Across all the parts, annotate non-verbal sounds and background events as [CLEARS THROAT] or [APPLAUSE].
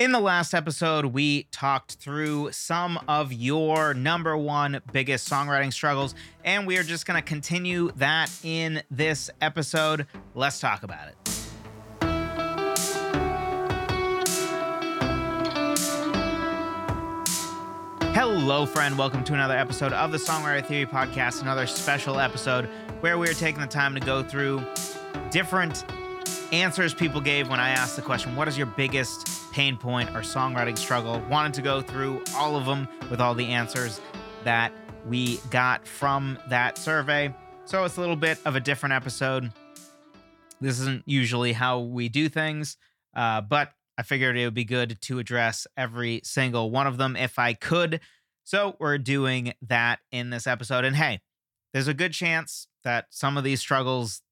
In the last episode, we talked through some of your number one biggest songwriting struggles, and we are just going to continue that in this episode. Let's talk about it. Hello, friend. Welcome to another episode of the Songwriter Theory Podcast, another special episode where we are taking the time to go through different answers people gave when I asked the question, What is your biggest pain point or songwriting struggle? Wanted to go through all of them with all the answers that we got from that survey. So it's a little bit of a different episode. This isn't usually how we do things, uh, but I figured it would be good to address every single one of them if I could. So we're doing that in this episode. And hey, there's a good chance that some of these struggles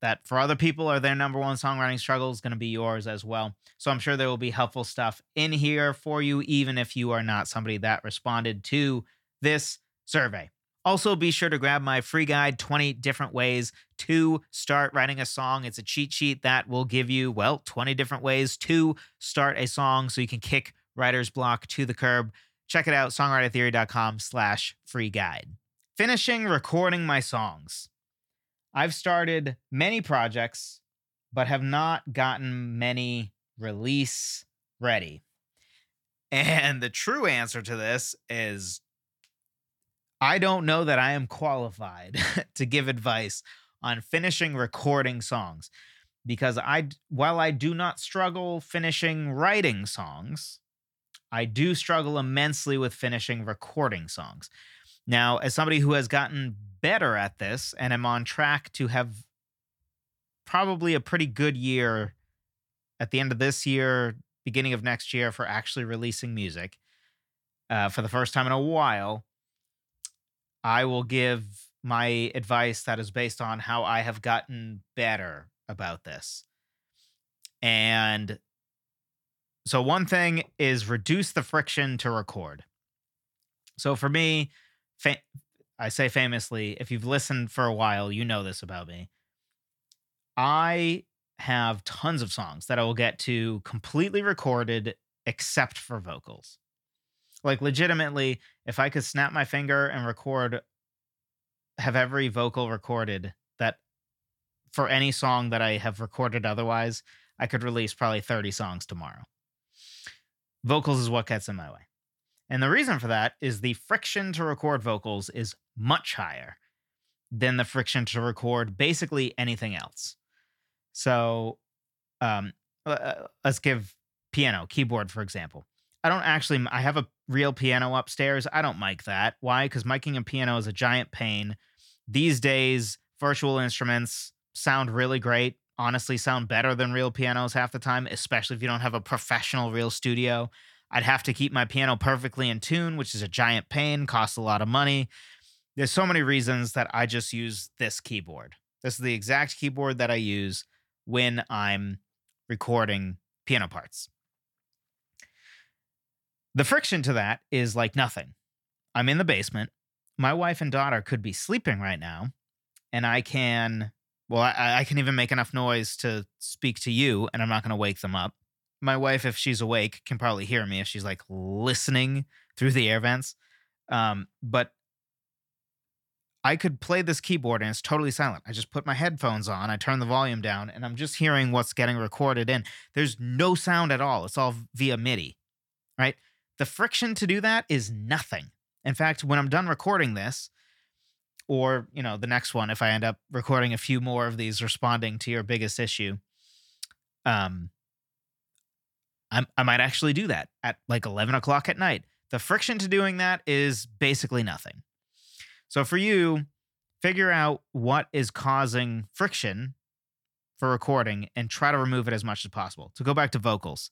that for other people are their number one songwriting struggle is going to be yours as well. So I'm sure there will be helpful stuff in here for you, even if you are not somebody that responded to this survey. Also, be sure to grab my free guide 20 different ways to start writing a song. It's a cheat sheet that will give you, well, 20 different ways to start a song so you can kick writer's block to the curb. Check it out, songwritertheory.com slash free guide. Finishing recording my songs. I've started many projects, but have not gotten many release ready. [LAUGHS] And the true answer to this is I don't know that I am qualified [LAUGHS] to give advice on finishing recording songs because I while I do not struggle finishing writing songs, I do struggle immensely with finishing recording songs. Now, as somebody who has gotten better at this and am on track to have probably a pretty good year at the end of this year, beginning of next year for actually releasing music uh, for the first time in a while, I will give my advice that is based on how I have gotten better about this. And so, one thing is reduce the friction to record. So, for me, fa- I say famously, if you've listened for a while, you know this about me. I have tons of songs that I will get to completely recorded except for vocals. Like legitimately, if I could snap my finger and record have every vocal recorded that for any song that I have recorded otherwise, I could release probably 30 songs tomorrow. Vocals is what gets in my way. And the reason for that is the friction to record vocals is much higher than the friction to record basically anything else. So, um, uh, let's give piano, keyboard, for example. I don't actually, I have a real piano upstairs. I don't mic that. Why? Because miking a piano is a giant pain. These days, virtual instruments sound really great. Honestly, sound better than real pianos half the time, especially if you don't have a professional real studio. I'd have to keep my piano perfectly in tune, which is a giant pain, costs a lot of money. There's so many reasons that I just use this keyboard. This is the exact keyboard that I use when I'm recording piano parts. The friction to that is like nothing. I'm in the basement. My wife and daughter could be sleeping right now, and I can, well, I, I can even make enough noise to speak to you, and I'm not going to wake them up. My wife, if she's awake, can probably hear me if she's like listening through the air vents. Um, but I could play this keyboard and it's totally silent. I just put my headphones on, I turn the volume down, and I'm just hearing what's getting recorded in. There's no sound at all. It's all via MIDI, right? The friction to do that is nothing. In fact, when I'm done recording this, or you know the next one, if I end up recording a few more of these responding to your biggest issue, um, I'm, I might actually do that at like 11 o'clock at night. The friction to doing that is basically nothing. So for you, figure out what is causing friction for recording and try to remove it as much as possible. To go back to vocals,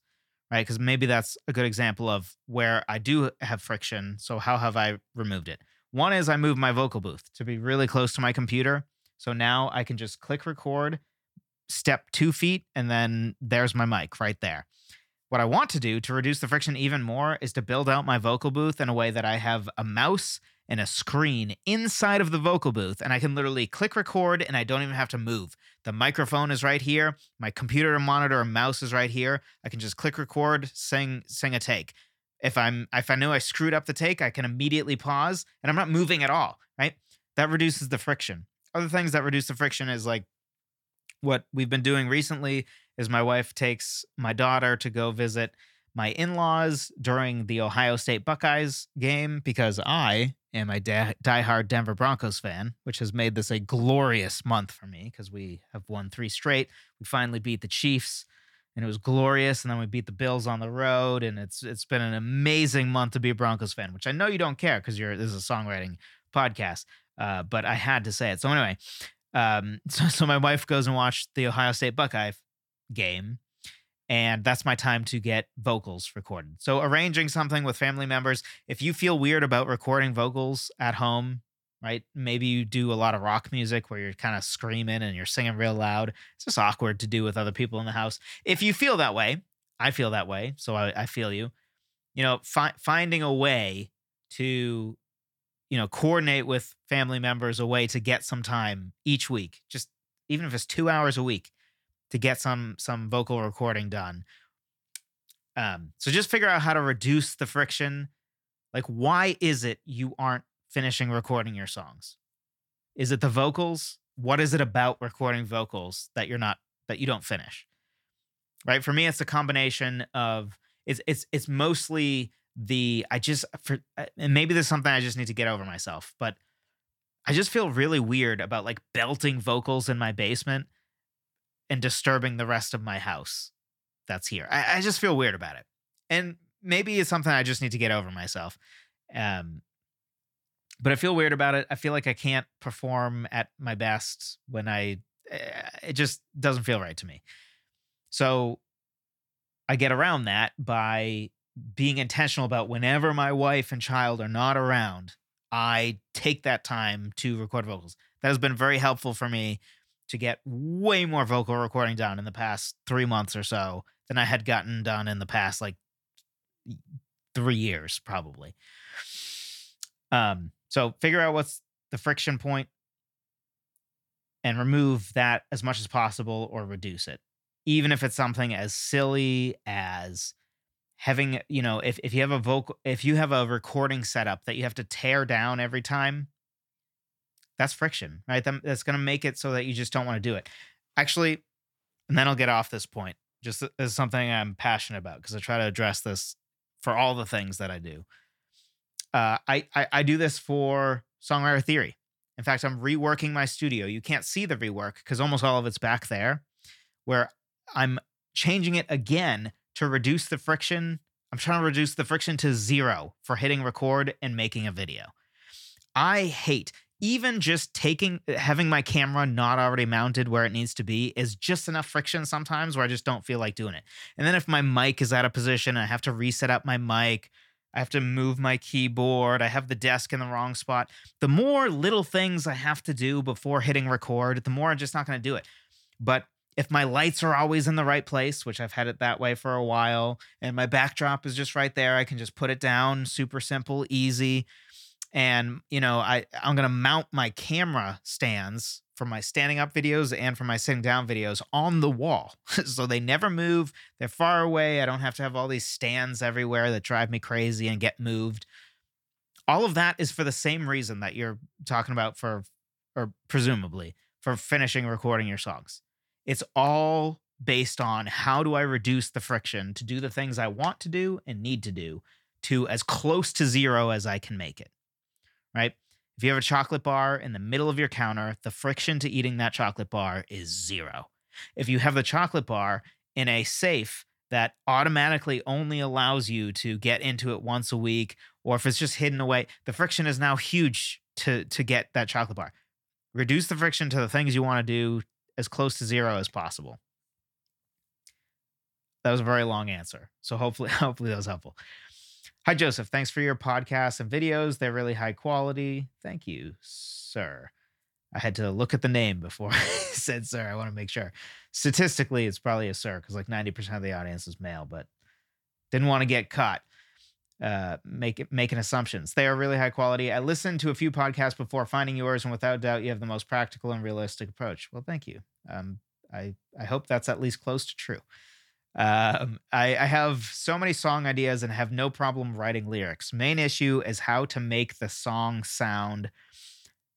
right? Because maybe that's a good example of where I do have friction. So how have I removed it? One is I moved my vocal booth to be really close to my computer. So now I can just click record, step two feet, and then there's my mic right there. What I want to do to reduce the friction even more is to build out my vocal booth in a way that I have a mouse and a screen inside of the vocal booth, and I can literally click record and I don't even have to move. The microphone is right here, my computer monitor and mouse is right here. I can just click record, sing sing a take. If I'm if I know I screwed up the take, I can immediately pause and I'm not moving at all, right? That reduces the friction. Other things that reduce the friction is like what we've been doing recently is my wife takes my daughter to go visit my in-laws during the Ohio State Buckeyes game because I am a die-hard Denver Broncos fan, which has made this a glorious month for me because we have won three straight. We finally beat the Chiefs, and it was glorious. And then we beat the Bills on the road, and it's it's been an amazing month to be a Broncos fan. Which I know you don't care because you're this is a songwriting podcast, uh, but I had to say it. So anyway, um, [LAUGHS] so so my wife goes and watched the Ohio State Buckeye game and that's my time to get vocals recorded. So arranging something with family members, if you feel weird about recording vocals at home, right? Maybe you do a lot of rock music where you're kind of screaming and you're singing real loud. It's just awkward to do with other people in the house. If you feel that way, I feel that way, so I, I feel you. You know, fi- finding a way to, you know, coordinate with family members a way to get some time each week, just even if it's two hours a week to get some some vocal recording done. Um, so just figure out how to reduce the friction. Like, why is it you aren't finishing recording your songs? Is it the vocals? What is it about recording vocals that you're not that you don't finish? Right. For me, it's a combination of it's it's it's mostly the I just for uh, and maybe there's something I just need to get over myself, but I just feel really weird about like belting vocals in my basement and disturbing the rest of my house that's here. I, I just feel weird about it. And maybe it's something I just need to get over myself. Um, but I feel weird about it. I feel like I can't perform at my best when I, eh, it just doesn't feel right to me. So I get around that by being intentional about whenever my wife and child are not around, I take that time to record vocals. That has been very helpful for me to get way more vocal recording done in the past three months or so than I had gotten done in the past like three years, probably. Um, so figure out what's the friction point and remove that as much as possible or reduce it. Even if it's something as silly as having, you know, if, if you have a vocal, if you have a recording setup that you have to tear down every time, that's friction, right? That's going to make it so that you just don't want to do it. Actually, and then I'll get off this point. Just as something I'm passionate about because I try to address this for all the things that I do. Uh, I, I I do this for Songwriter Theory. In fact, I'm reworking my studio. You can't see the rework because almost all of it's back there, where I'm changing it again to reduce the friction. I'm trying to reduce the friction to zero for hitting record and making a video. I hate even just taking uh, having my camera not already mounted where it needs to be is just enough friction sometimes where I just don't feel like doing it. And then if my mic is out of position, I have to reset up my mic. I have to move my keyboard. I have the desk in the wrong spot. The more little things I have to do before hitting record, the more I'm just not going to do it. But if my lights are always in the right place, which I've had it that way for a while, and my backdrop is just right there, I can just put it down, super simple, easy and you know i i'm going to mount my camera stands for my standing up videos and for my sitting down videos on the wall. [LAUGHS] So they never move they're far away i don't have to have all these stands everywhere that drive me crazy and get moved. All of that is for the same reason that you're talking about for or presumably for finishing recording your songs it's all based on how do i reduce the friction to do the things i want to do and need to do to as close to zero as i can make it right? If you have a chocolate bar in the middle of your counter, the friction to eating that chocolate bar is zero. If you have the chocolate bar in a safe that automatically only allows you to get into it once a week, or if it's just hidden away, the friction is now huge to to get that chocolate bar. Reduce the friction to the things you want to do as close to zero as possible. That was a very long answer. So hopefully, [LAUGHS] hopefully that was helpful. Hi, Joseph. Thanks for your podcasts and videos. They're really high quality. Thank you, sir. I had to look at the name before [LAUGHS] I said sir. I want to make sure. Statistically, it's probably a sir because like 90% of the audience is male, but didn't want to get caught. Uh, make making assumptions. They are really high quality. I listened to a few podcasts before finding yours, and without doubt, you have the most practical and realistic approach. Well, thank you. Um, I I hope that's at least close to true. Um, I, I have so many song ideas and have no problem writing lyrics. Main issue is how to make the song sound,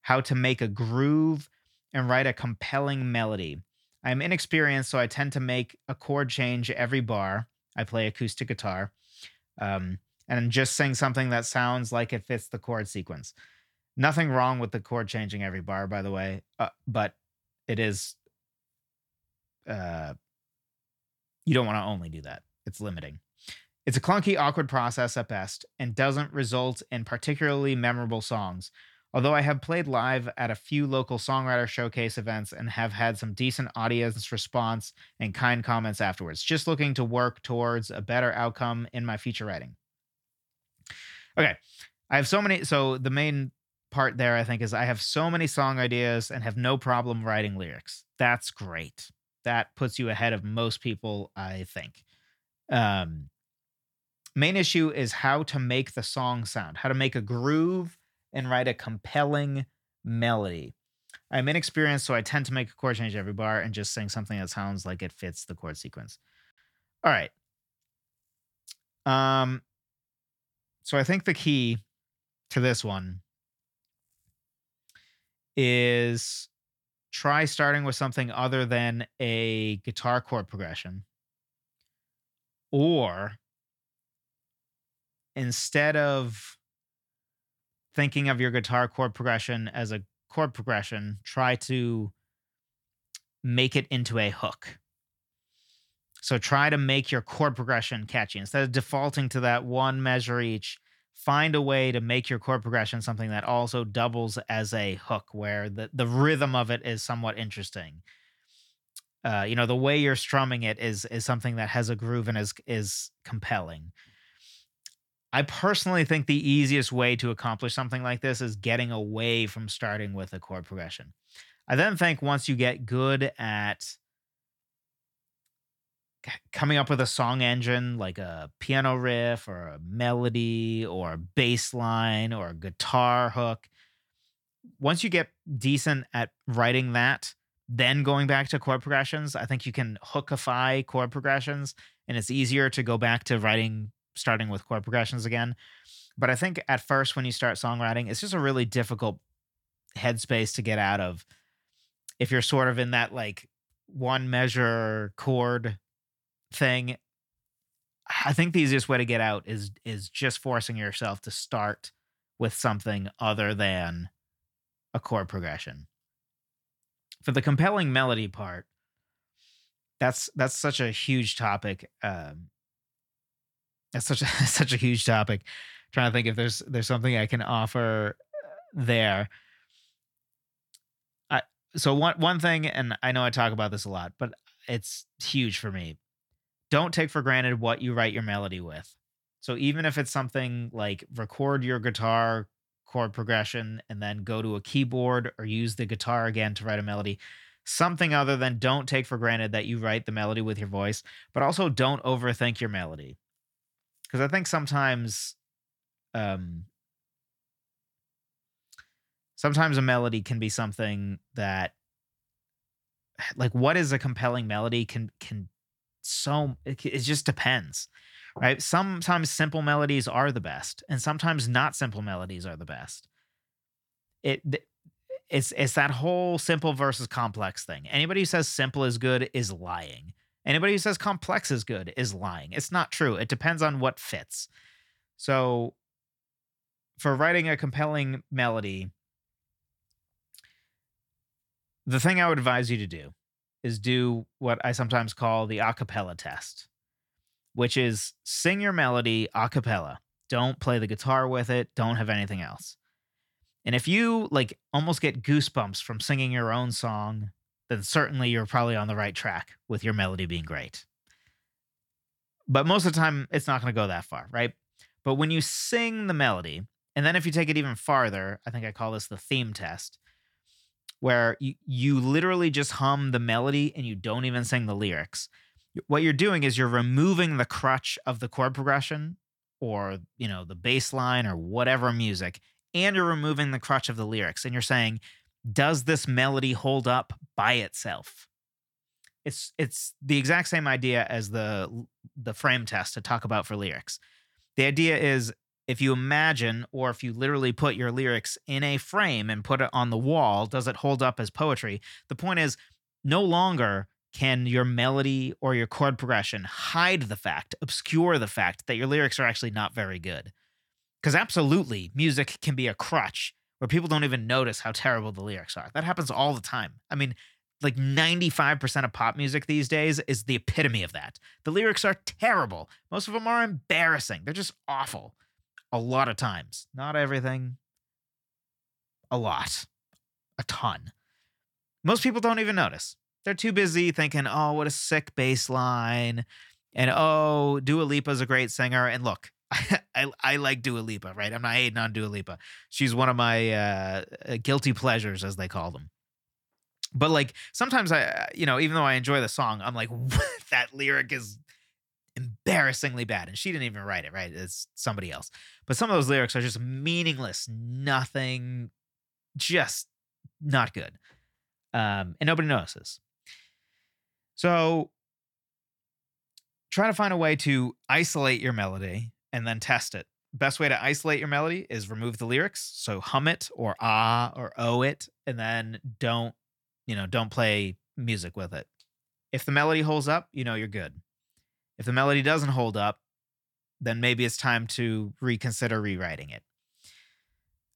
how to make a groove, and write a compelling melody. I'm inexperienced, so I tend to make a chord change every bar. I play acoustic guitar. Um, and just sing something that sounds like it fits the chord sequence. Nothing wrong with the chord changing every bar, by the way, uh, but it is. Uh, you don't want to only do that. It's limiting. It's a clunky, awkward process at best, and doesn't result in particularly memorable songs. Although I have played live at a few local songwriter showcase events and have had some decent audience response and kind comments afterwards, just looking to work towards a better outcome in my feature writing. Okay. I have so many. So the main part there, I think, is I have so many song ideas and have no problem writing lyrics. That's great. That puts you ahead of most people, I think. Um, main issue is how to make the song sound, how to make a groove and write a compelling melody. I'm inexperienced, so I tend to make a chord change every bar and just sing something that sounds like it fits the chord sequence. All right. Um, so I think the key to this one is try starting with something other than a guitar chord progression. Or instead of thinking of your guitar chord progression as a chord progression, try to make it into a hook. So try to make your chord progression catchy. Instead of defaulting to that one measure each, find a way to make your chord progression something that also doubles as a hook where the, the rhythm of it is somewhat interesting. Uh, you know, the way you're strumming it is is something that has a groove and is is compelling. I personally think the easiest way to accomplish something like this is getting away from starting with a chord progression. I then think once you get good at coming up with a song engine like a piano riff or a melody or a bass line or a guitar hook. Once you get decent at writing that then going back to chord progressions i think you can hookify chord progressions and it's easier to go back to writing starting with chord progressions again. But i think at first when you start songwriting it's just a really difficult headspace to get out of. If you're sort of in that like one measure chord thing i think the easiest way to get out is is just forcing yourself to start with something other than a chord progression. For the compelling melody part that's that's such a huge topic um that's such a [LAUGHS] such a huge topic. I'm trying to think if there's there's something i can offer there. I, so one one thing and i know i talk about this a lot but it's huge for me don't take for granted what you write your melody with. So even if it's something like record your guitar chord progression and then go to a keyboard or use the guitar again to write a melody, something other than don't take for granted that you write the melody with your voice, but also don't overthink your melody. Because I think sometimes um sometimes a melody can be something that like what is a compelling melody can can so it, it just depends right? Sometimes simple melodies are the best and sometimes not simple melodies are the best. It it's it's that whole simple versus complex thing. Anybody who says simple is good is lying. Anybody who says complex is good is lying. It's not true. It depends on what fits. So for writing a compelling melody the thing i would advise you to do is do what I sometimes call the acapella test, which is sing your melody a cappella. Don't play the guitar with it, don't have anything else. And if you like almost get goosebumps from singing your own song, then certainly you're probably on the right track with your melody being great. But most of the time, it's not going to go that far, right? But when you sing the melody, and then if you take it even farther, I think I call this the theme test where you, you literally just hum the melody and you don't even sing the lyrics. What you're doing is you're removing the crutch of the chord progression or, you know, the bass line or whatever music, and you're removing the crutch of the lyrics and you're saying, does this melody hold up by itself? It's it's the exact same idea as the the frame test to talk about for lyrics. The idea is if you imagine or if you literally put your lyrics in a frame and put it on the wall, does it hold up as poetry? The point is no longer can your melody or your chord progression hide the fact, obscure the fact that your lyrics are actually not very good. Because absolutely, music can be a crutch where people don't even notice how terrible the lyrics are. That happens all the time. I mean, like 95% of pop music these days is the epitome of that. The lyrics are terrible. Most of them are embarrassing. They're just awful. A lot of times. Not everything. A lot. A ton. Most people don't even notice. They're too busy thinking, oh, what a sick bass line. And oh, Dua Lipa's a great singer. And look, [LAUGHS] I, I like Dua Lipa, right? I'm not hating on Dua Lipa. She's one of my uh, uh, guilty pleasures, as they call them. But like sometimes I, uh, you know, even though I enjoy the song, I'm like, [LAUGHS] that lyric is embarrassingly bad. And she didn't even write it, right? It's somebody else. But some of those lyrics are just meaningless, nothing, just not good. Um, and nobody notices. So try to find a way to isolate your melody and then test it. Best way to isolate your melody is remove the lyrics. So hum it or ah or oh it, and then don't, you know, don't play music with it. If the melody holds up, you know you're good. If the melody doesn't hold up, then maybe it's time to reconsider rewriting it.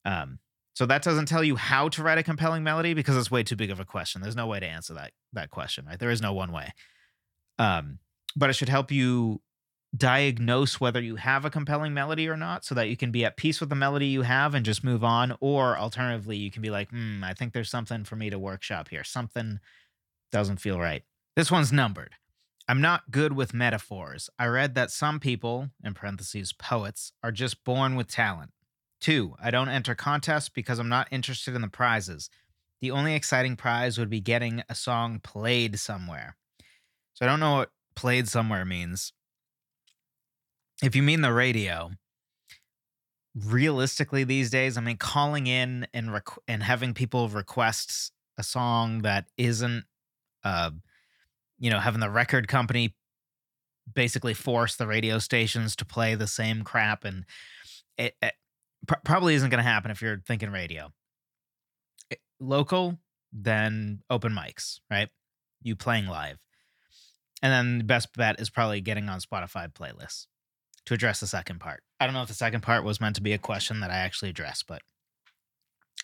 Um, so that doesn't tell you how to write a compelling melody because it's way too big of a question. There's no way to answer that that question, right? There is no one way. Um, but it should help you diagnose whether you have a compelling melody or not so that you can be at peace with the melody you have and just move on or alternatively you can be like hmm i think there's something for me to workshop here something doesn't feel right this one's numbered i'm not good with metaphors. I read that some people in parentheses poets are just born with talent. Two i don't enter contests because i'm not interested in the prizes. The only exciting prize would be getting a song played somewhere. So i don't know what played somewhere means. If you mean the radio, realistically these days, I mean, calling in and and having people request a song that isn't, uh, you know, having the record company basically force the radio stations to play the same crap, and it, it pr- probably isn't going to happen if you're thinking radio. It, local, then open mics, right? You playing live. And then the best bet is probably getting on Spotify playlists to address the second part. I don't know if the second part was meant to be a question that I actually addressed, but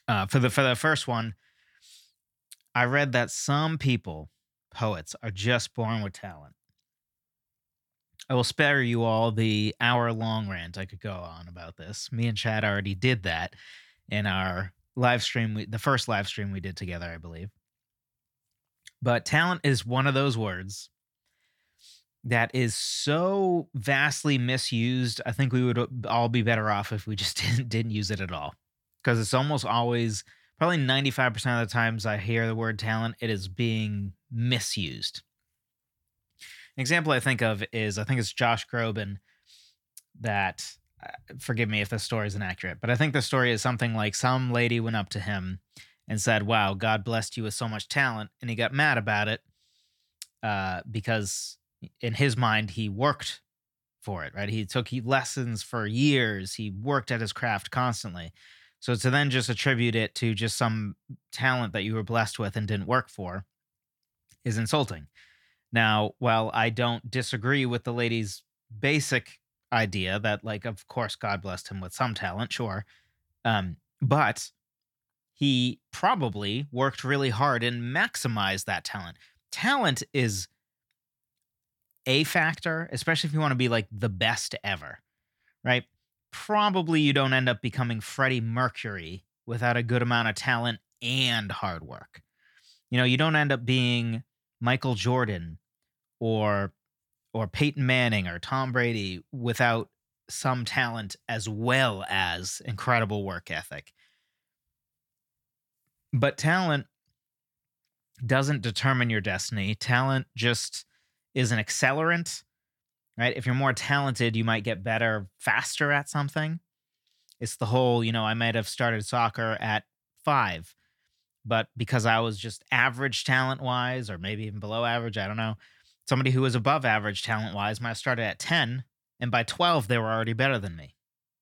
uh, for the for the first one, I read that some people, poets, are just born with talent. I will spare you all the hour long rant I could go on about this. Me and Chad already did that in our live stream, the first live stream we did together, I believe. But talent is one of those words that is so vastly misused. I think we would all be better off if we just [LAUGHS] didn't, didn't use it at all. Because it's almost always, probably 95% of the times I hear the word talent, it is being misused. An example I think of is I think it's Josh Groban that, uh, forgive me if this story is inaccurate, but I think the story is something like some lady went up to him and said, Wow, God blessed you with so much talent. And he got mad about it uh, because in his mind he worked for it right he took he lessons for years he worked at his craft constantly so to then just attribute it to just some talent that you were blessed with and didn't work for is insulting now while i don't disagree with the lady's basic idea that like of course god blessed him with some talent sure um but he probably worked really hard and maximized that talent talent is a factor, especially if you want to be like the best ever, right? Probably you don't end up becoming Freddie Mercury without a good amount of talent and hard work. You know, you don't end up being Michael Jordan or or Peyton Manning or Tom Brady without some talent as well as incredible work ethic. But talent doesn't determine your destiny. Talent just is an accelerant right? If you're more talented, you might get better faster at something. It's the whole, you know, I might have started soccer at five, but because I was just average talent wise, or maybe even below average, I don't know. Somebody who was above average talent wise might have started at 10, and by 12, they were already better than me,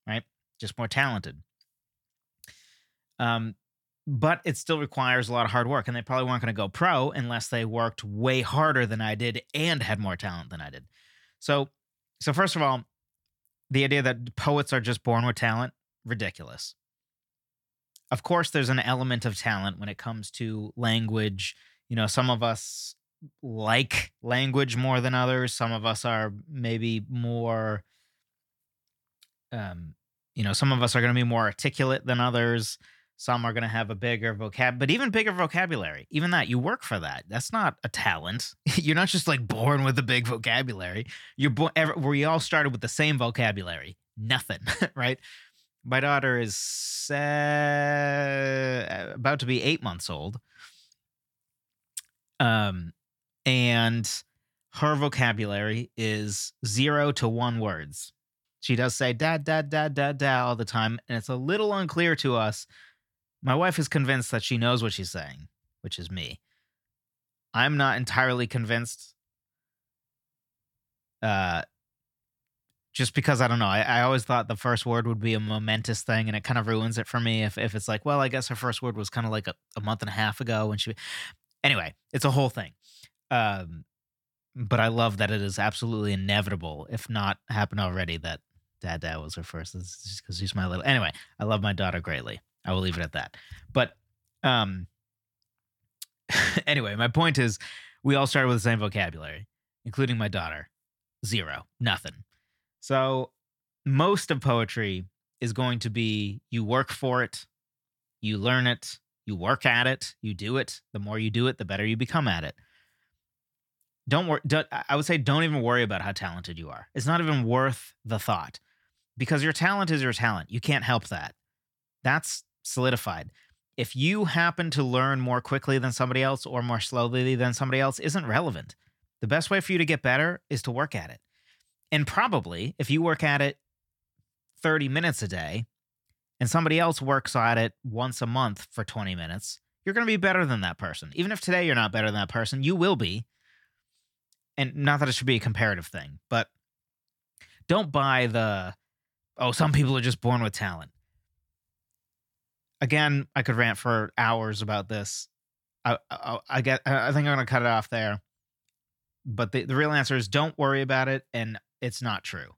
right? Just more talented. Um, but it still requires a lot of hard work, and they probably weren't going to go pro unless they worked way harder than I did and had more talent than I did. So, so first of all, the idea that poets are just born with talent ridiculous. Of course, there's an element of talent when it comes to language. You know, some of us like language more than others. Some of us are maybe more, um, you know, some of us are going to be more articulate than others. Some are going to have a bigger vocab, but even bigger vocabulary. Even that, you work for that. That's not a talent. [LAUGHS] You're not just like born with a big vocabulary. You're born. We all started with the same vocabulary. Nothing, [LAUGHS] right? My daughter is uh, about to be eight months old. Um, and her vocabulary is zero to one words. She does say da da da da da all the time, and it's a little unclear to us. My wife is convinced that she knows what she's saying, which is me. I'm not entirely convinced. Uh, just because I don't know. I, I, always thought the first word would be a momentous thing, and it kind of ruins it for me if, if it's like, well, I guess her first word was kind of like a, a month and a half ago when she. Anyway, it's a whole thing. Um, but I love that it is absolutely inevitable, if not happened already, that Dad Dad was her first. It's just because she's my little. Anyway, I love my daughter greatly. I will leave it at that. But um, [LAUGHS] anyway, my point is, we all started with the same vocabulary, including my daughter. Zero, nothing. So most of poetry is going to be you work for it, you learn it, you work at it, you do it. The more you do it, the better you become at it. Don't worry. I would say don't even worry about how talented you are. It's not even worth the thought because your talent is your talent. You can't help that. That's solidified. If you happen to learn more quickly than somebody else or more slowly than somebody else isn't relevant. The best way for you to get better is to work at it. And probably if you work at it 30 minutes a day and somebody else works at it once a month for 20 minutes, you're going to be better than that person. Even if today you're not better than that person, you will be. And not that it should be a comparative thing, but don't buy the, oh, some people are just born with talent. Again, I could rant for hours about this. I, I, I get. I think I'm going to cut it off there. But the, the real answer is don't worry about it and it's not true.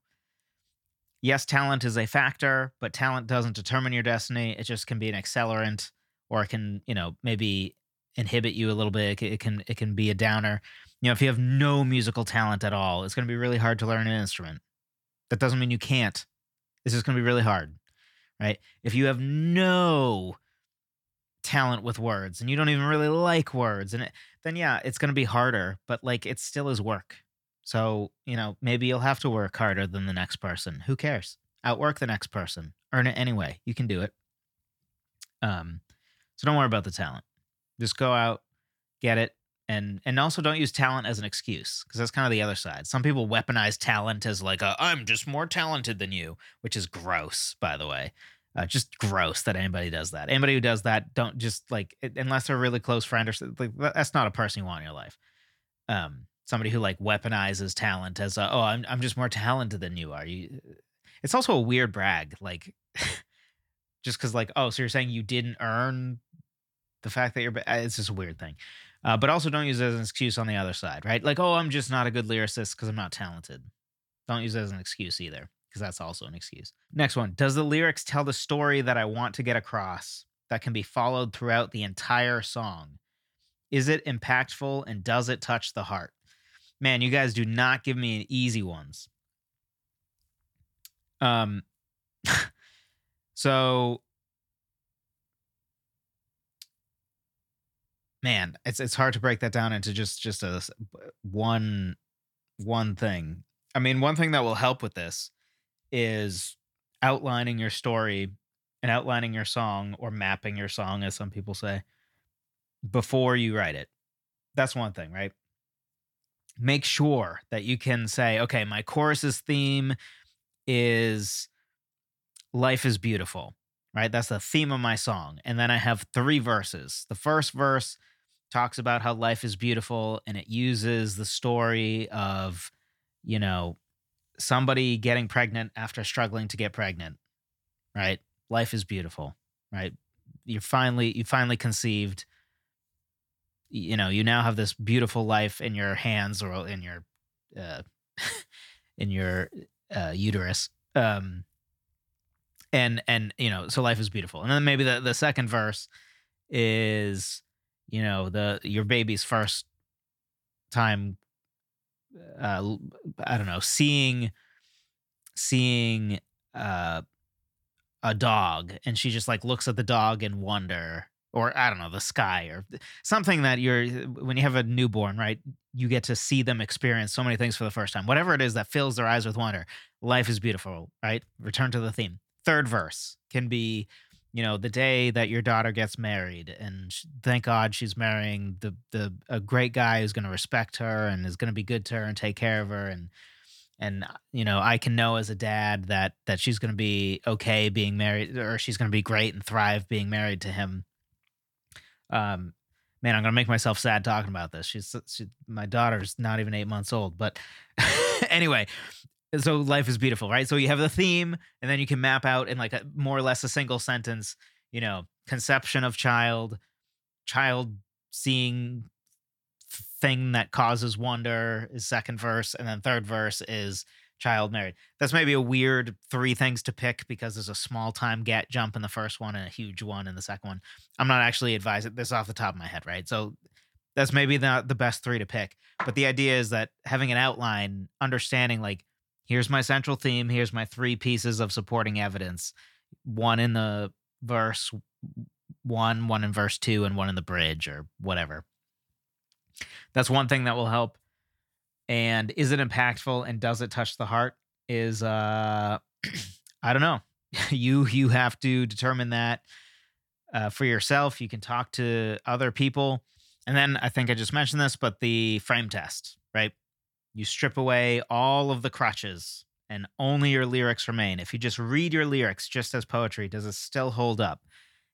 Yes, talent is a factor, but talent doesn't determine your destiny. It just can be an accelerant or it can, you know, maybe inhibit you a little bit. It can it can be a downer. You know, if you have no musical talent at all, it's going to be really hard to learn an instrument. That doesn't mean you can't. It's just going to be really hard, right? If you have no talent with words and you don't even really like words and it, then yeah, it's going to be harder, but like it still is work. So, you know, maybe you'll have to work harder than the next person. Who cares? Outwork the next person. Earn it anyway. You can do it. Um, so don't worry about the talent. Just go out, get it, and and also don't use talent as an excuse because that's kind of the other side. Some people weaponize talent as like i am just more talented than you, which is gross, by the way. Uh, just gross that anybody does that. Anybody who does that, don't just like unless they're a really close friend or like that's not a person you want in your life. Um, somebody who like weaponizes talent as a, oh I'm I'm just more talented than you are. You it's also a weird brag like [LAUGHS] just cuz like oh so you're saying you didn't earn the fact that you're it's just a weird thing. Uh, but also don't use it as an excuse on the other side, right? Like oh I'm just not a good lyricist cuz I'm not talented. Don't use it as an excuse either because that's also an excuse. Next one, does the lyrics tell the story that I want to get across that can be followed throughout the entire song? Is it impactful and does it touch the heart? Man, you guys do not give me easy ones. Um, [LAUGHS] so man, it's it's hard to break that down into just just a one one thing. I mean, one thing that will help with this is outlining your story and outlining your song or mapping your song as some people say before you write it. That's one thing, right? Make sure that you can say, okay, my chorus's theme is life is beautiful, right? That's the theme of my song. And then I have three verses. The first verse talks about how life is beautiful and it uses the story of, you know, somebody getting pregnant after struggling to get pregnant, right? Life is beautiful, right? You're finally you finally conceived. You know, you now have this beautiful life in your hands or in your uh [LAUGHS] in your uh uterus. Um and and you know, so life is beautiful. And then maybe the the second verse is you know, the your baby's first time uh I don't know, seeing seeing uh a dog and she just like looks at the dog in wonder or I don't know, the sky or something that you're when you have a newborn, right? You get to see them experience so many things for the first time. Whatever it is that fills their eyes with wonder. Life is beautiful, right? Return to the theme. Third verse can be you know the day that your daughter gets married and thank god she's marrying the the a great guy who's going to respect her and is going to be good to her and take care of her and and uh, you know i can know as a dad that that she's going to be okay being married or she's going to be great and thrive being married to him um man i'm to make myself sad talking about this. She's she, my daughter's not even 8 months old but [LAUGHS] anyway so life is beautiful right? So you have the theme and then you can map out in like a more or less a single sentence you know conception of child child seeing thing that causes wonder is second verse and then third verse is child married. That's maybe a weird three things to pick because there's a small time get jump in the first one and a huge one in the second one. I'm not actually advising this off the top of my head right? So that's maybe not the best three to pick but the idea is that having an outline understanding like here's my central theme here's my three pieces of supporting evidence one in the verse one one in verse two and one in the bridge or whatever. That's one thing that will help and is it impactful and does it touch the heart is uh [CLEARS THROAT] i don't know [LAUGHS] you you have to determine that uh, for yourself you can talk to other people and then i think i just mentioned this but the frame test right you strip away all of the crutches and only your lyrics remain. If you just read your lyrics just as poetry, does it still hold up?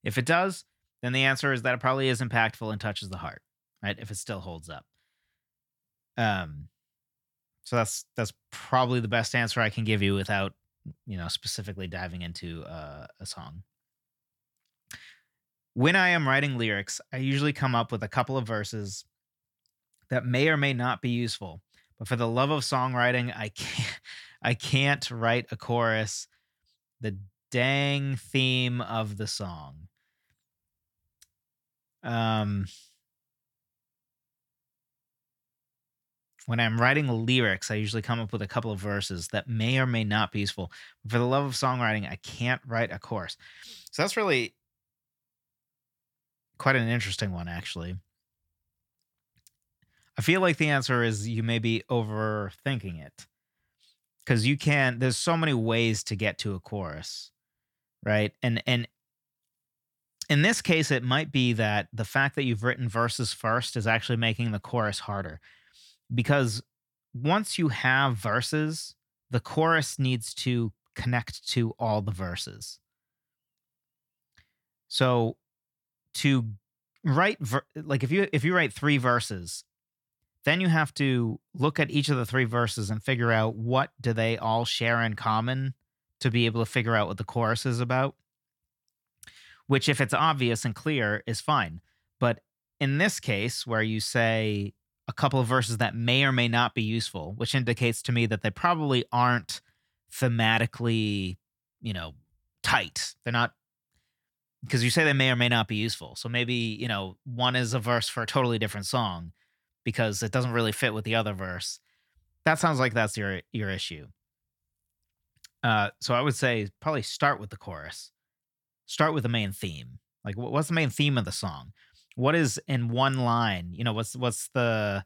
If it does, then the answer is that it probably is impactful and touches the heart, right? If it still holds up. Um so that's that's probably the best answer I can give you without, you know, specifically diving into uh, a song. When I am writing lyrics, I usually come up with a couple of verses that may or may not be useful but for the love of songwriting, I can't [LAUGHS] I can't write a chorus. The dang theme of the song. Um when I'm writing lyrics, I usually come up with a couple of verses that may or may not be useful. For the love of songwriting, I can't write a chorus. So that's really quite an interesting one, actually. I feel like the answer is you may be overthinking it. Cause you can there's so many ways to get to a chorus. Right. And and in this case, it might be that the fact that you've written verses first is actually making the chorus harder. Because once you have verses, the chorus needs to connect to all the verses. So to write ver- like if you if you write 3 verses then you have to look at each of the three verses and figure out what do they all share in common to be able to figure out what the chorus is about. Which, if it's obvious and clear, is fine. But in this case, where you say a couple of verses that may or may not be useful, which indicates to me that they probably aren't thematically, you know, tight. They're not because you say they may or may not be useful. So maybe, you know, one is a verse for a totally different song because it doesn't really fit with the other verse. That sounds like that's your your issue. Uh, so I would say probably start with the chorus. Start with the main theme. Like, what's the main theme of the song? What is in one line? You know, what's what's the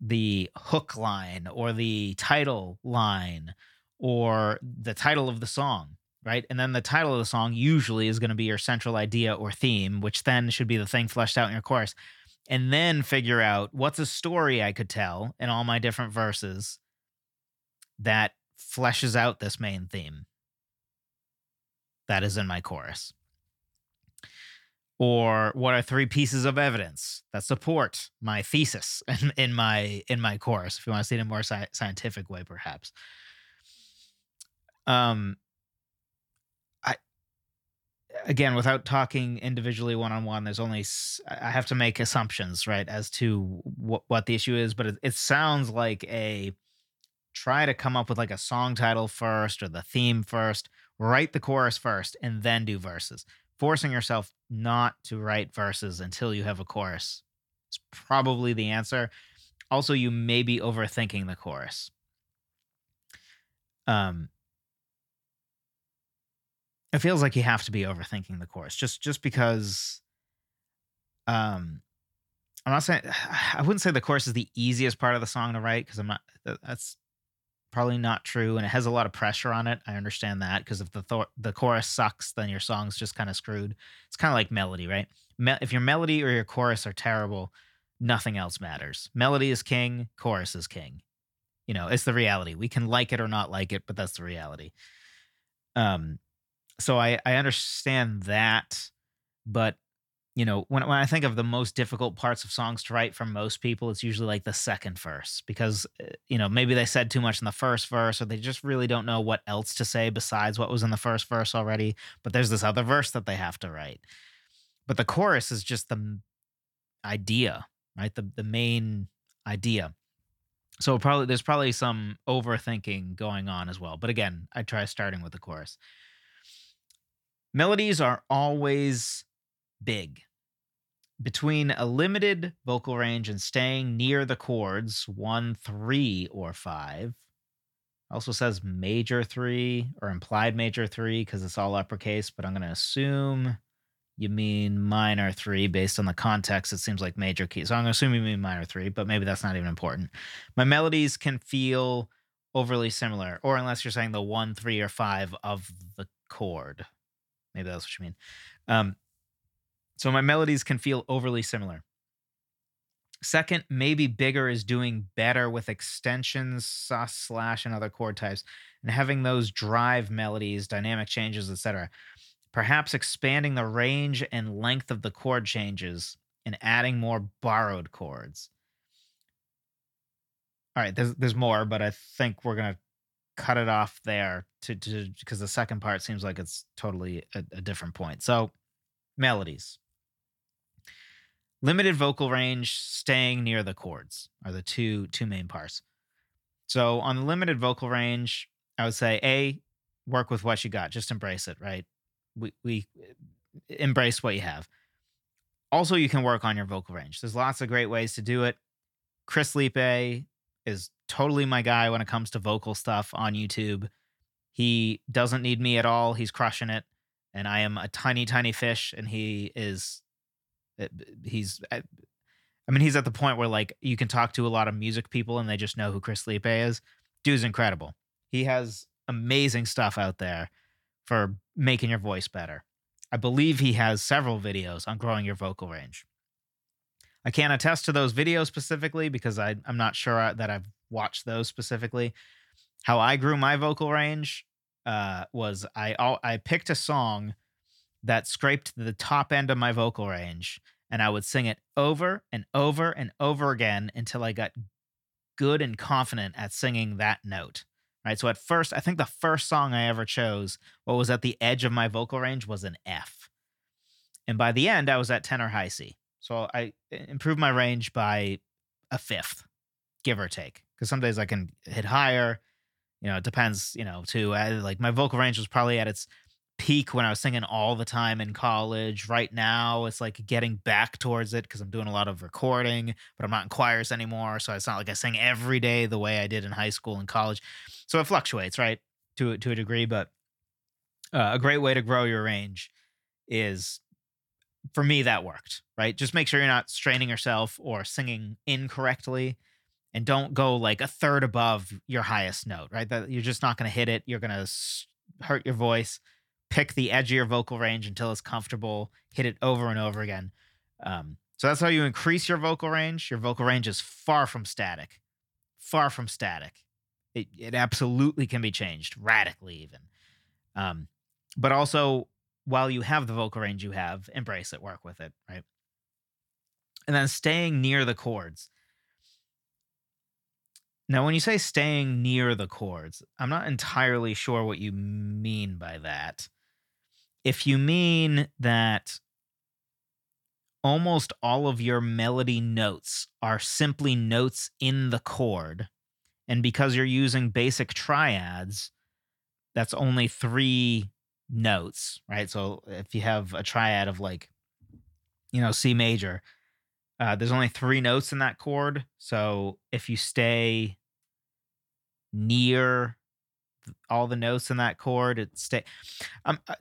the hook line or the title line or the title of the song, right? And then the title of the song usually is going to be your central idea or theme, which then should be the thing fleshed out in your chorus and then figure out what's a story I could tell in all my different verses that fleshes out this main theme that is in my chorus. Or what are three pieces of evidence that support my thesis [LAUGHS] in, in my in my chorus? If you want to see it in a more sci- scientific way, perhaps. Um, I again without talking individually one on one there's only i have to make assumptions right as to what, what the issue is but it, it sounds like a try to come up with like a song title first or the theme first write the chorus first and then do verses forcing yourself not to write verses until you have a chorus is probably the answer. Also you may be overthinking the chorus. Um it feels like you have to be overthinking the chorus just just because um i'm not saying [SIGHS] i wouldn't say the chorus is the easiest part of the song to write because i'm not that's probably not true and it has a lot of pressure on it. I understand that because if the th- the chorus sucks then your song's just kind of screwed. It's kind of like melody right? Me- if your melody or your chorus are terrible nothing else matters. Melody is king chorus is king. You know it's the reality. We can like it or not like it but that's the reality. Um so I I understand that, but you know when when I think of the most difficult parts of songs to write for most people, it's usually like the second verse because uh, you know maybe they said too much in the first verse or they just really don't know what else to say besides what was in the first verse already. But there's this other verse that they have to write. But the chorus is just the idea, right? The the main idea. So probably there's probably some overthinking going on as well. But again, I try starting with the chorus. Melodies are always big. Between a limited vocal range and staying near the chords, one, three, or five, also says major three or implied major three because it's all uppercase, but I'm going to assume you mean minor three based on the context. It seems like major key. So I'm going to assume you mean minor three, but maybe that's not even important. My melodies can feel overly similar, or unless you're saying the one, three, or five of the chord. Maybe that's what you mean. Um, so my melodies can feel overly similar. Second, maybe bigger is doing better with extensions, sus, slash, and other chord types, and having those drive melodies, dynamic changes, etc. Perhaps expanding the range and length of the chord changes and adding more borrowed chords. All right, there's there's more, but I think we're gonna cut it off there to to because the second part seems like it's totally a, a different point. So melodies. Limited vocal range, staying near the chords are the two two main parts. So on the limited vocal range, I would say a work with what you got, just embrace it, right? We we embrace what you have. Also, you can work on your vocal range. There's lots of great ways to do it. Chris Liepe is totally my guy when it comes to vocal stuff on YouTube. He doesn't need me at all. He's crushing it. And I am a tiny, tiny fish. And he is, eh, he's, eh, I mean, he's at the point where like you can talk to a lot of music people and they just know who Chris Liepe is. Dude's incredible. He has amazing stuff out there for making your voice better. I believe he has several videos on growing your vocal range. I can't attest to those videos specifically because I, I'm not sure uh, that I've watched those specifically. How I grew my vocal range uh, was I I picked a song that scraped the top end of my vocal range, and I would sing it over and over and over again until I got good and confident at singing that note. Right. So at first, I think the first song I ever chose, what was at the edge of my vocal range, was an F. And by the end, I was at tenor high C. So I improved my range by a fifth, give or take. Because some days I can hit higher. You know, it depends. You know, too. Like my vocal range was probably at its peak when I was singing all the time in college. Right now, it's like getting back towards it because I'm doing a lot of recording, but I'm not in choirs anymore. So it's not like I sing every day the way I did in high school and college. So it fluctuates, right, to to a degree. But uh, a great way to grow your range is for me that worked right just make sure you're not straining yourself or singing incorrectly and don't go like a third above your highest note right that you're just not going to hit it you're going to hurt your voice pick the your vocal range until it's comfortable hit it over and over again um, So that's how you increase your vocal range. Your vocal range is far from static. Far from static. It, it absolutely can be changed radically, even. Um, but also, while you have the vocal range you have, embrace it, work with it, right? And then staying near the chords. Now, when you say staying near the chords, I'm not entirely sure what you mean by that. If you mean that almost all of your melody notes are simply notes in the chord, and because you're using basic triads, that's only three notes, right? So if you have a triad of like, you know, C major, uh, there's only three notes in that chord. So if you stay near all the notes in that chord, it stay. Um, uh,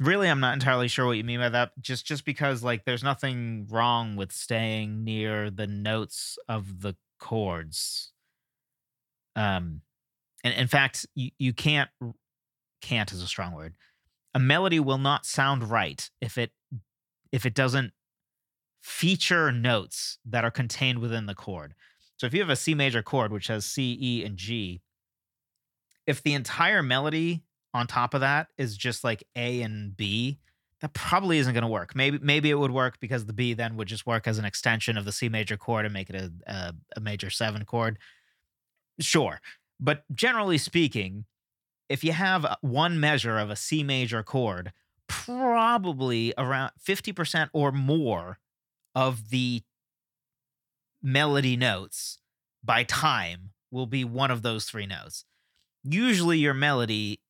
really, I'm not entirely sure what you mean by that. Just just because like there's nothing wrong with staying near the notes of the chords. Um, and in fact, you you can't can't is a strong word. A melody will not sound right if it if it doesn't feature notes that are contained within the chord. So if you have a C major chord which has C, E, and G, if the entire melody on top of that is just like A and B, that probably isn't going to work. Maybe maybe it would work because the B then would just work as an extension of the C major chord and make it a, a, a major seven chord. Sure, but generally speaking, if you have uh, one measure of a C major chord, probably around 50% or more of the melody notes by time will be one of those three notes. Usually your melody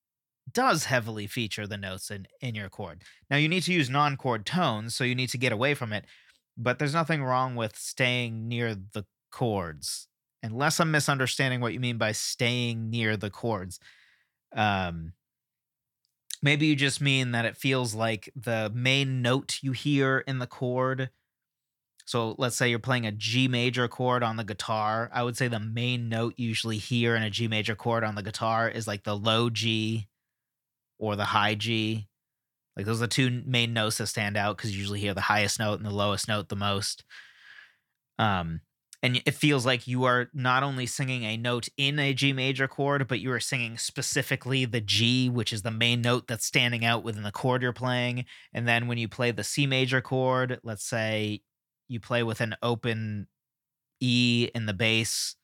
does heavily feature the notes in, in your chord. Now you need to use non-chord tones, so you need to get away from it, but there's nothing wrong with staying near the chords. Unless I'm misunderstanding what you mean by staying near the chords. Um maybe you just mean that it feels like the main note you hear in the chord so let's say you're playing a G major chord on the guitar. I would say the main note usually here in a G major chord on the guitar is like the low G or the high G. Like those are the two main notes that stand out because you usually hear the highest note and the lowest note the most. Um, and it feels like you are not only singing a note in a G major chord, but you are singing specifically the G, which is the main note that's standing out within the chord you're playing. And then when you play the C major chord, let's say you play with an open E in the bass,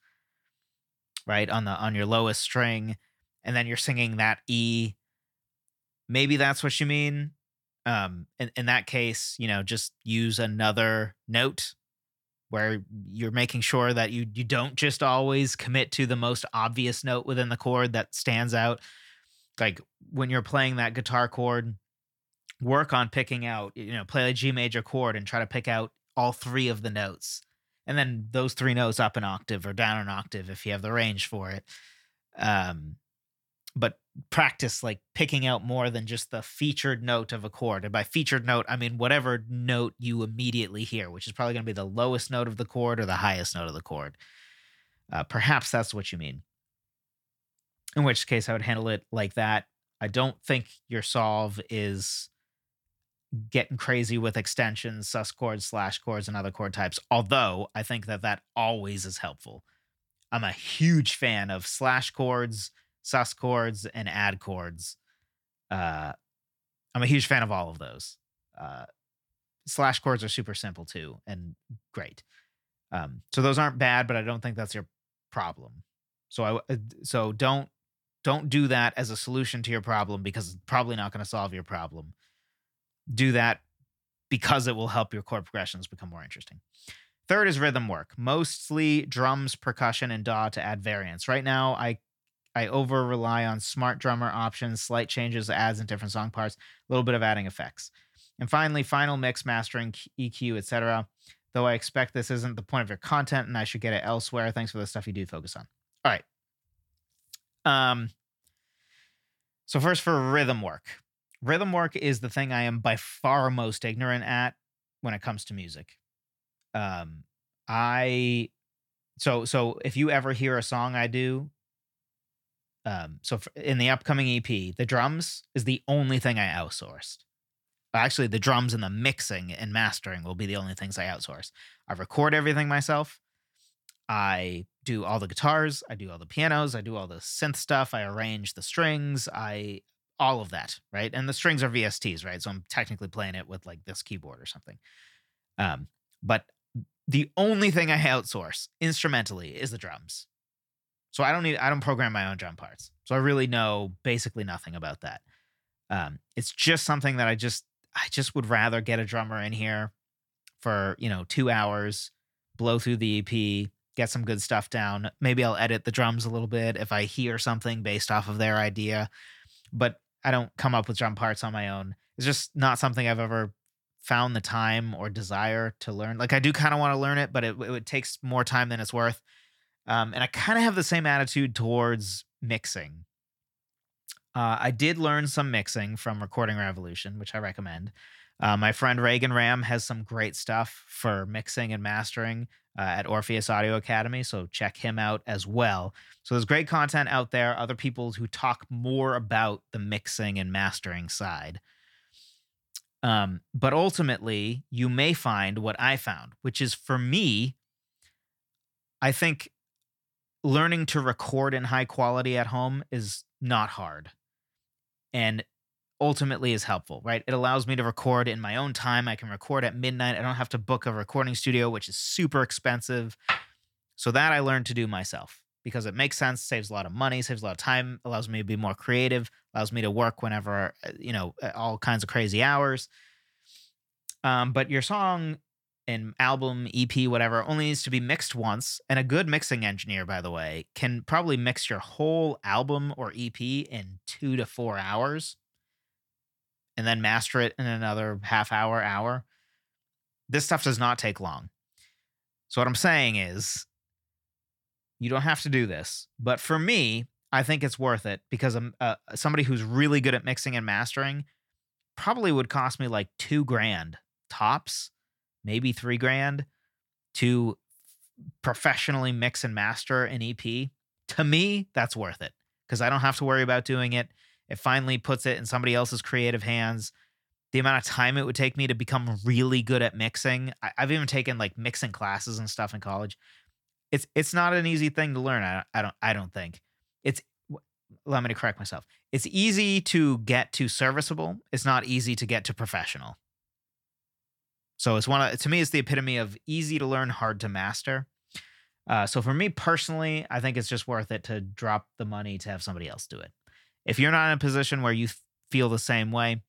right on the on your lowest string, and then you're singing that E. Maybe that's what you mean. Um, in, in that case, you know, just use another note where you're making sure that you you don't just always commit to the most obvious note within the chord that stands out. Like when you're playing that guitar chord, work on picking out, you know, play a G major chord and try to pick out all three of the notes. And then those three notes up an octave or down an octave if you have the range for it. Um but practice like picking out more than just the featured note of a chord. And by featured note i mean whatever note you immediately hear which is probably going to be the lowest note of the chord or the highest note of the chord. Uh, perhaps that's what you mean. In which case i would handle it like that. I don't think your solve is getting crazy with extensions, sus chords, slash chords, and other chord types. Although I think that that always is helpful. I'm a huge fan of slash chords, sus chords, and add chords. Uh, I'm a huge fan of all of those. Uh, slash chords are super simple too and great. Um, so those aren't bad, but I don't think that's your problem. So I uh, so don't don't do that as a solution to your problem because it's probably not going to solve your problem do that because it will help your chord progressions become more interesting. Third is rhythm work, mostly drums, percussion, and DAW to add variance. Right now, I I over rely on smart drummer options, slight changes, adds, and different song parts, a little bit of adding effects. And finally, final mix, mastering, EQ, etc. Though I expect this isn't the point of your content and I should get it elsewhere. Thanks for the stuff you do focus on. All right. Um so first for rhythm work rhythm work is the thing I am by far most ignorant at when it comes to music. Um, I so so if you ever hear a song I do, um, so in the upcoming EP, the drums is the only thing I outsourced. Actually, the drums and the mixing and mastering will be the only things I outsource. I record everything myself. I do all the guitars, I do all the pianos, I do all the synth stuff, I arrange the strings, I all of that, right? And the strings are VSTs, right? So I'm technically playing it with like this keyboard or something. Um, but the only thing I outsource instrumentally is the drums. So I don't need I don't program my own drum parts. So I really know basically nothing about that. Um, it's just something that I just I just would rather get a drummer in here for, you know, 2 hours, blow through the EP, get some good stuff down. Maybe I'll edit the drums a little bit if I hear something based off of their idea. But I don't come up with drum parts on my own. It's just not something I've ever found the time or desire to learn. Like I do kind of want to learn it, but it, it takes more time than it's worth. Um, and I kind of have the same attitude towards mixing. Uh, I did learn some mixing from Recording Revolution, which I recommend. Uh, my friend Reagan Ram has some great stuff for mixing and mastering uh, at Orpheus Audio Academy, so check him out as well. So there's great content out there, other people who talk more about the mixing and mastering side. Um, but ultimately, you may find what I found, which is for me, I think learning to record in high quality at home is not hard and ultimately is helpful, right? It allows me to record in my own time. I can record at midnight. I don't have to book a recording studio, which is super expensive. So that I learned to do myself because it makes sense, saves a lot of money, saves a lot of time, allows me to be more creative, allows me to work whenever, uh, you know, all kinds of crazy hours. Um, but your song and album, EP, whatever, only needs to be mixed once. And a good mixing engineer, by the way, can probably mix your whole album or EP in two to four hours and then master it in another half hour, hour. This stuff does not take long. So, what I'm saying is, you don't have to do this. But for me, I think it's worth it because I'm uh, somebody who's really good at mixing and mastering probably would cost me like two grand tops, maybe three grand to professionally mix and master an EP. To me, that's worth it because I don't have to worry about doing it. It finally puts it in somebody else's creative hands. The amount of time it would take me to become really good at mixing. I, have even taken like mixing classes and stuff in college. It's it's not an easy thing to learn. I, I don't I don't think it's. Let me to correct myself. It's easy to get to serviceable. It's not easy to get to professional. So it's one of to me it's the epitome of easy to learn, hard to master. Uh, so for me personally, I think it's just worth it to drop the money to have somebody else do it. If you're not in a position where you feel the same way,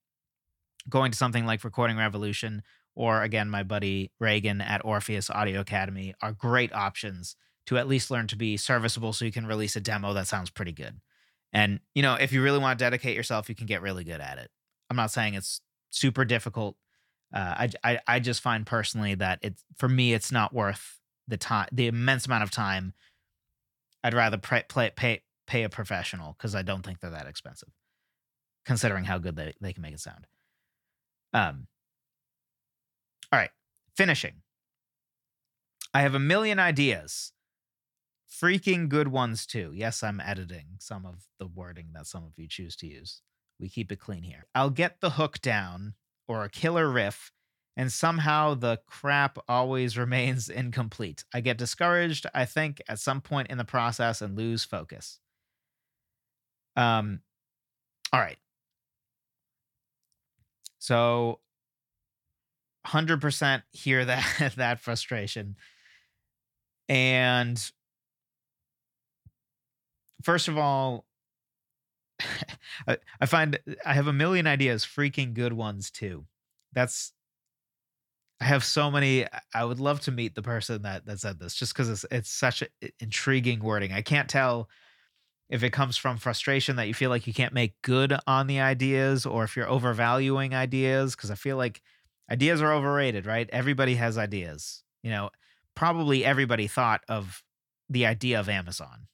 going to something like Recording Revolution or again, my buddy Reagan at Orpheus Audio Academy are great options to at least learn to be serviceable so you can release a demo that sounds pretty good. And, you know, if you really want to dedicate yourself, you can get really good at it. I'm not saying it's super difficult. Uh, I, I, I just find personally that it's for me, it's not worth the time, the immense amount of time. I'd rather play, play, pay, pay a professional because I don't think they're that expensive, considering how good they, they can make it sound. Um, all right, finishing. I have a million ideas. Freaking good ones, too. Yes, I'm editing some of the wording that some of you choose to use. We keep it clean here. I'll get the hook down or a killer riff, and somehow the crap always [LAUGHS] remains incomplete. I get discouraged, I think, at some point in the process and lose focus. Um, all right. So, hundred percent hear [LAUGHS] that that frustration, and first of all, [LAUGHS] I, I find I have a million ideas, freaking good ones too. That's I have so many. I would love to meet the person that that said this, just because it's it's such a, intriguing wording. I can't tell if it comes from frustration that you feel like you can't make good on the ideas or if you're overvaluing ideas because i feel like ideas are overrated right? Everybody has ideas you know? Probably everybody thought of the idea of amazon.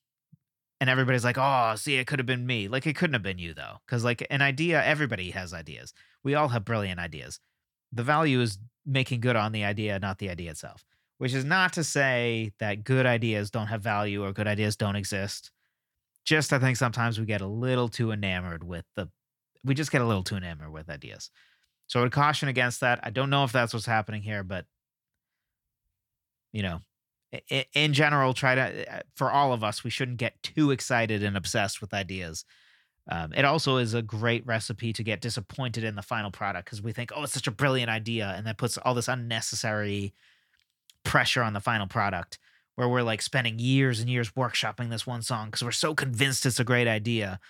And everybody's like oh see it could have been me. Like it couldn't have been you though because like an idea everybody has ideas. We all have brilliant ideas. The value is making good on the idea not the idea itself which is not to say that good ideas don't have value or good ideas don't exist just I think sometimes we get a little too enamored with the we just get a little too enamored with ideas. So I would caution against that. I don't know if that's what's happening here, but you know, in general, try to uh, for all of us, we shouldn't get too excited and obsessed with ideas. Um, it also is a great recipe to get disappointed in the final product because we think, oh, it's such a brilliant idea, and that puts all this unnecessary pressure on the final product where we're like spending years and years workshopping this one song because we're so convinced it's a great idea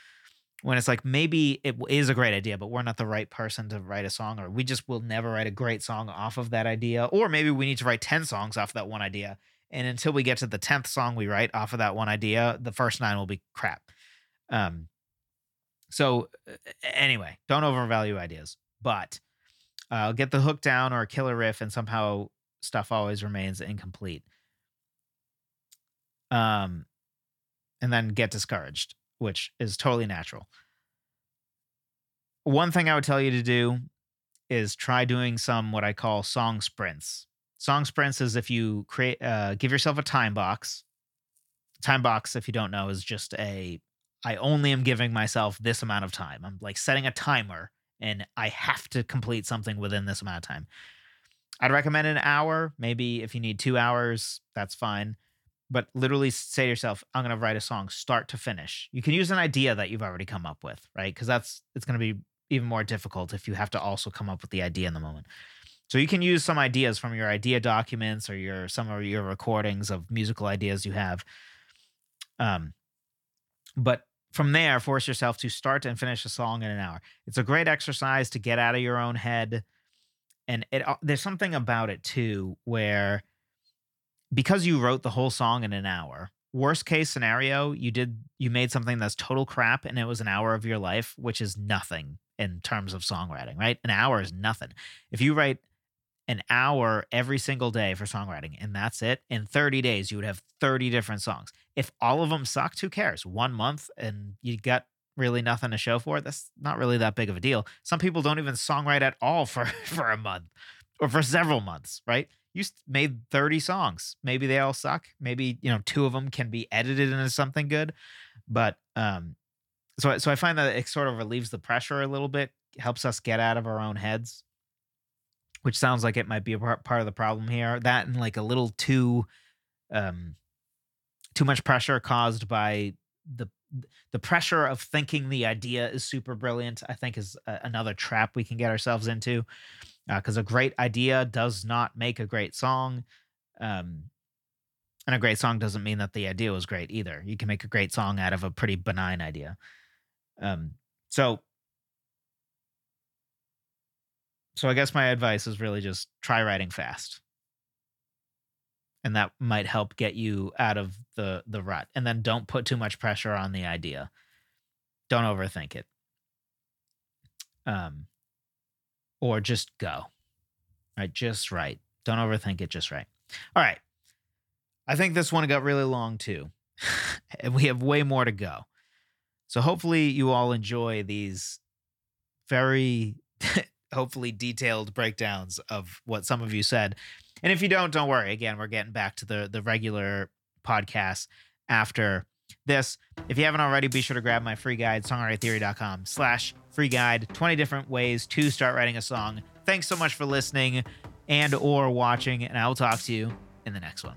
when it's like maybe it is a great idea but we're not the right person to write a song or we just will never write a great song off of that idea or maybe we need to write 10 songs off that one idea and until we get to the 10th song we write off of that one idea the first nine will be crap. Um so anyway don't overvalue ideas but uh, get the hook down or a killer riff and somehow stuff always remains incomplete um and then get discouraged which is totally natural. One thing I would tell you to do is try doing some what I call song sprints. Song sprints is if you create uh, give yourself a time box. Time box, if you don't know, is just a I only am giving myself this amount of time. I'm like setting a timer and I have to complete something within this amount of time. I'd recommend an hour. Maybe if you need two hours, that's fine but literally say to yourself, I'm going to write a song start to finish. You can use an idea that you've already come up with, right? Because that's it's going to be even more difficult if you have to also come up with the idea in the moment. So you can use some ideas from your idea documents or your some of your recordings of musical ideas you have. Um, but from there, force yourself to start and finish a song in an hour. It's a great exercise to get out of your own head, and it uh, there's something about it too where because you wrote the whole song in an hour worst case scenario you did you made something that's total crap and it was an hour of your life which is nothing in terms of songwriting right? An hour is nothing. If you write an hour every single day for songwriting and that's it in 30 days you would have 30 different songs. If all of them sucked who cares? One month and you got really nothing to show for it that's not really that big of a deal. Some people don't even songwrite at all for [LAUGHS] for a month or for several months right you made 30 songs. Maybe they all suck. Maybe, you know, two of them can be edited into something good. But um so so I find that it sort of relieves the pressure a little bit, helps us get out of our own heads, which sounds like it might be a part part of the problem here. That and like a little too um too much pressure caused by the the pressure of thinking the idea is super brilliant, I think is a, another trap we can get ourselves into because uh, a great idea does not make a great song. Um, and a great song doesn't mean that the idea was great either. You can make a great song out of a pretty benign idea. Um, so, so I guess my advice is really just try writing fast, and that might help get you out of the the rut. And then don't put too much pressure on the idea. Don't overthink it. Um, or just go. Right, just right. Don't overthink it, just right. All right. I think this one got really long too. and [LAUGHS] we have way more to go. So hopefully you all enjoy these very [LAUGHS] hopefully detailed breakdowns of what some of you said. And if you don't, don't worry. Again, we're getting back to the the regular podcast after this. If you haven't already, be sure to grab my free guide, songwritingtheory.com slash free guide, 20 different ways to start writing a song. Thanks so much for listening and or watching, and I will talk to you in the next one.